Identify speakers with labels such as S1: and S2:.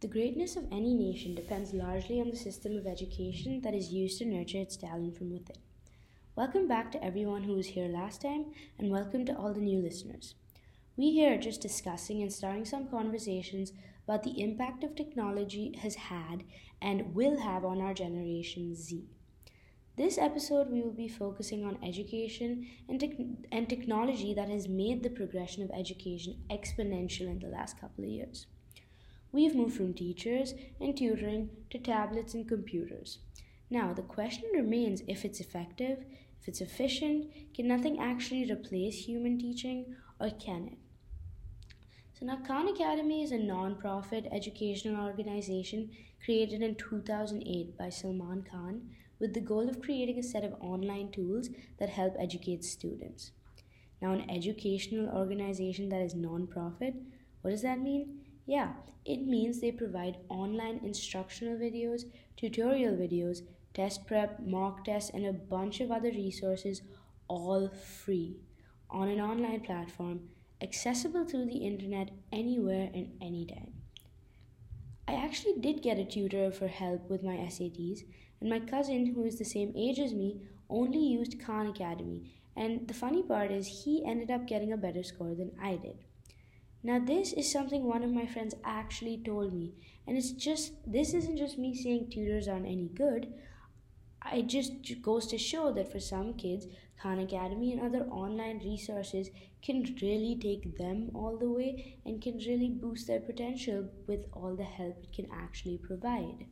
S1: The greatness of any nation depends largely on the system of education that is used to nurture its talent from within. Welcome back to everyone who was here last time, and welcome to all the new listeners. We here are just discussing and starting some conversations about the impact of technology has had and will have on our generation Z. This episode, we will be focusing on education and, and technology that has made the progression of education exponential in the last couple of years. We've moved from teachers and tutoring to tablets and computers. Now, the question remains if it's effective, if it's efficient, can nothing actually replace human teaching, or can it? So, now Khan Academy is a non profit educational organization created in 2008 by Salman Khan with the goal of creating a set of online tools that help educate students. Now, an educational organization that is non profit, what does that mean? Yeah, it means they provide online instructional videos, tutorial videos, test prep, mock tests, and a bunch of other resources, all free, on an online platform, accessible through the internet anywhere and anytime. I actually did get a tutor for help with my SATs, and my cousin, who is the same age as me, only used Khan Academy. And the funny part is, he ended up getting a better score than I did. Now, this is something one of my friends actually told me, and it's just this isn't just me saying tutors aren't any good. It just goes to show that for some kids, Khan Academy and other online resources can really take them all the way and can really boost their potential with all the help it can actually provide.